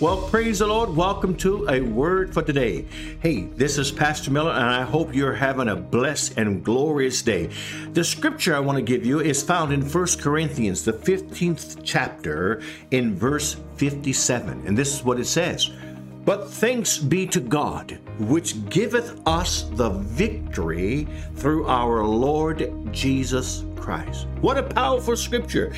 Well, praise the Lord. Welcome to a word for today. Hey, this is Pastor Miller, and I hope you're having a blessed and glorious day. The scripture I want to give you is found in 1 Corinthians, the 15th chapter, in verse 57. And this is what it says But thanks be to God, which giveth us the victory through our Lord Jesus Christ. What a powerful scripture!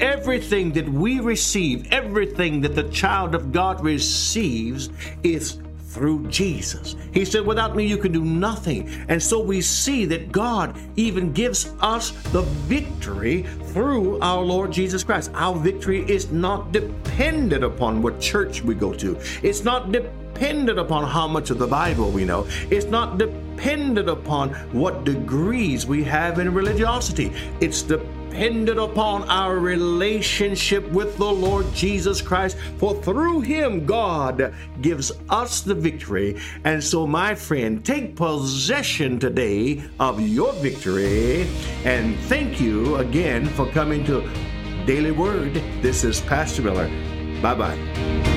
Everything that we receive, everything that the child of God receives, is through Jesus. He said, Without me, you can do nothing. And so we see that God even gives us the victory through our Lord Jesus Christ. Our victory is not dependent upon what church we go to, it's not dependent upon how much of the Bible we know, it's not dependent upon what degrees we have in religiosity. It's dependent upon our relationship with the Lord Jesus Christ, for through him God gives us the victory. And so, my friend, take possession today of your victory. And thank you again for coming to Daily Word. This is Pastor Miller. Bye bye.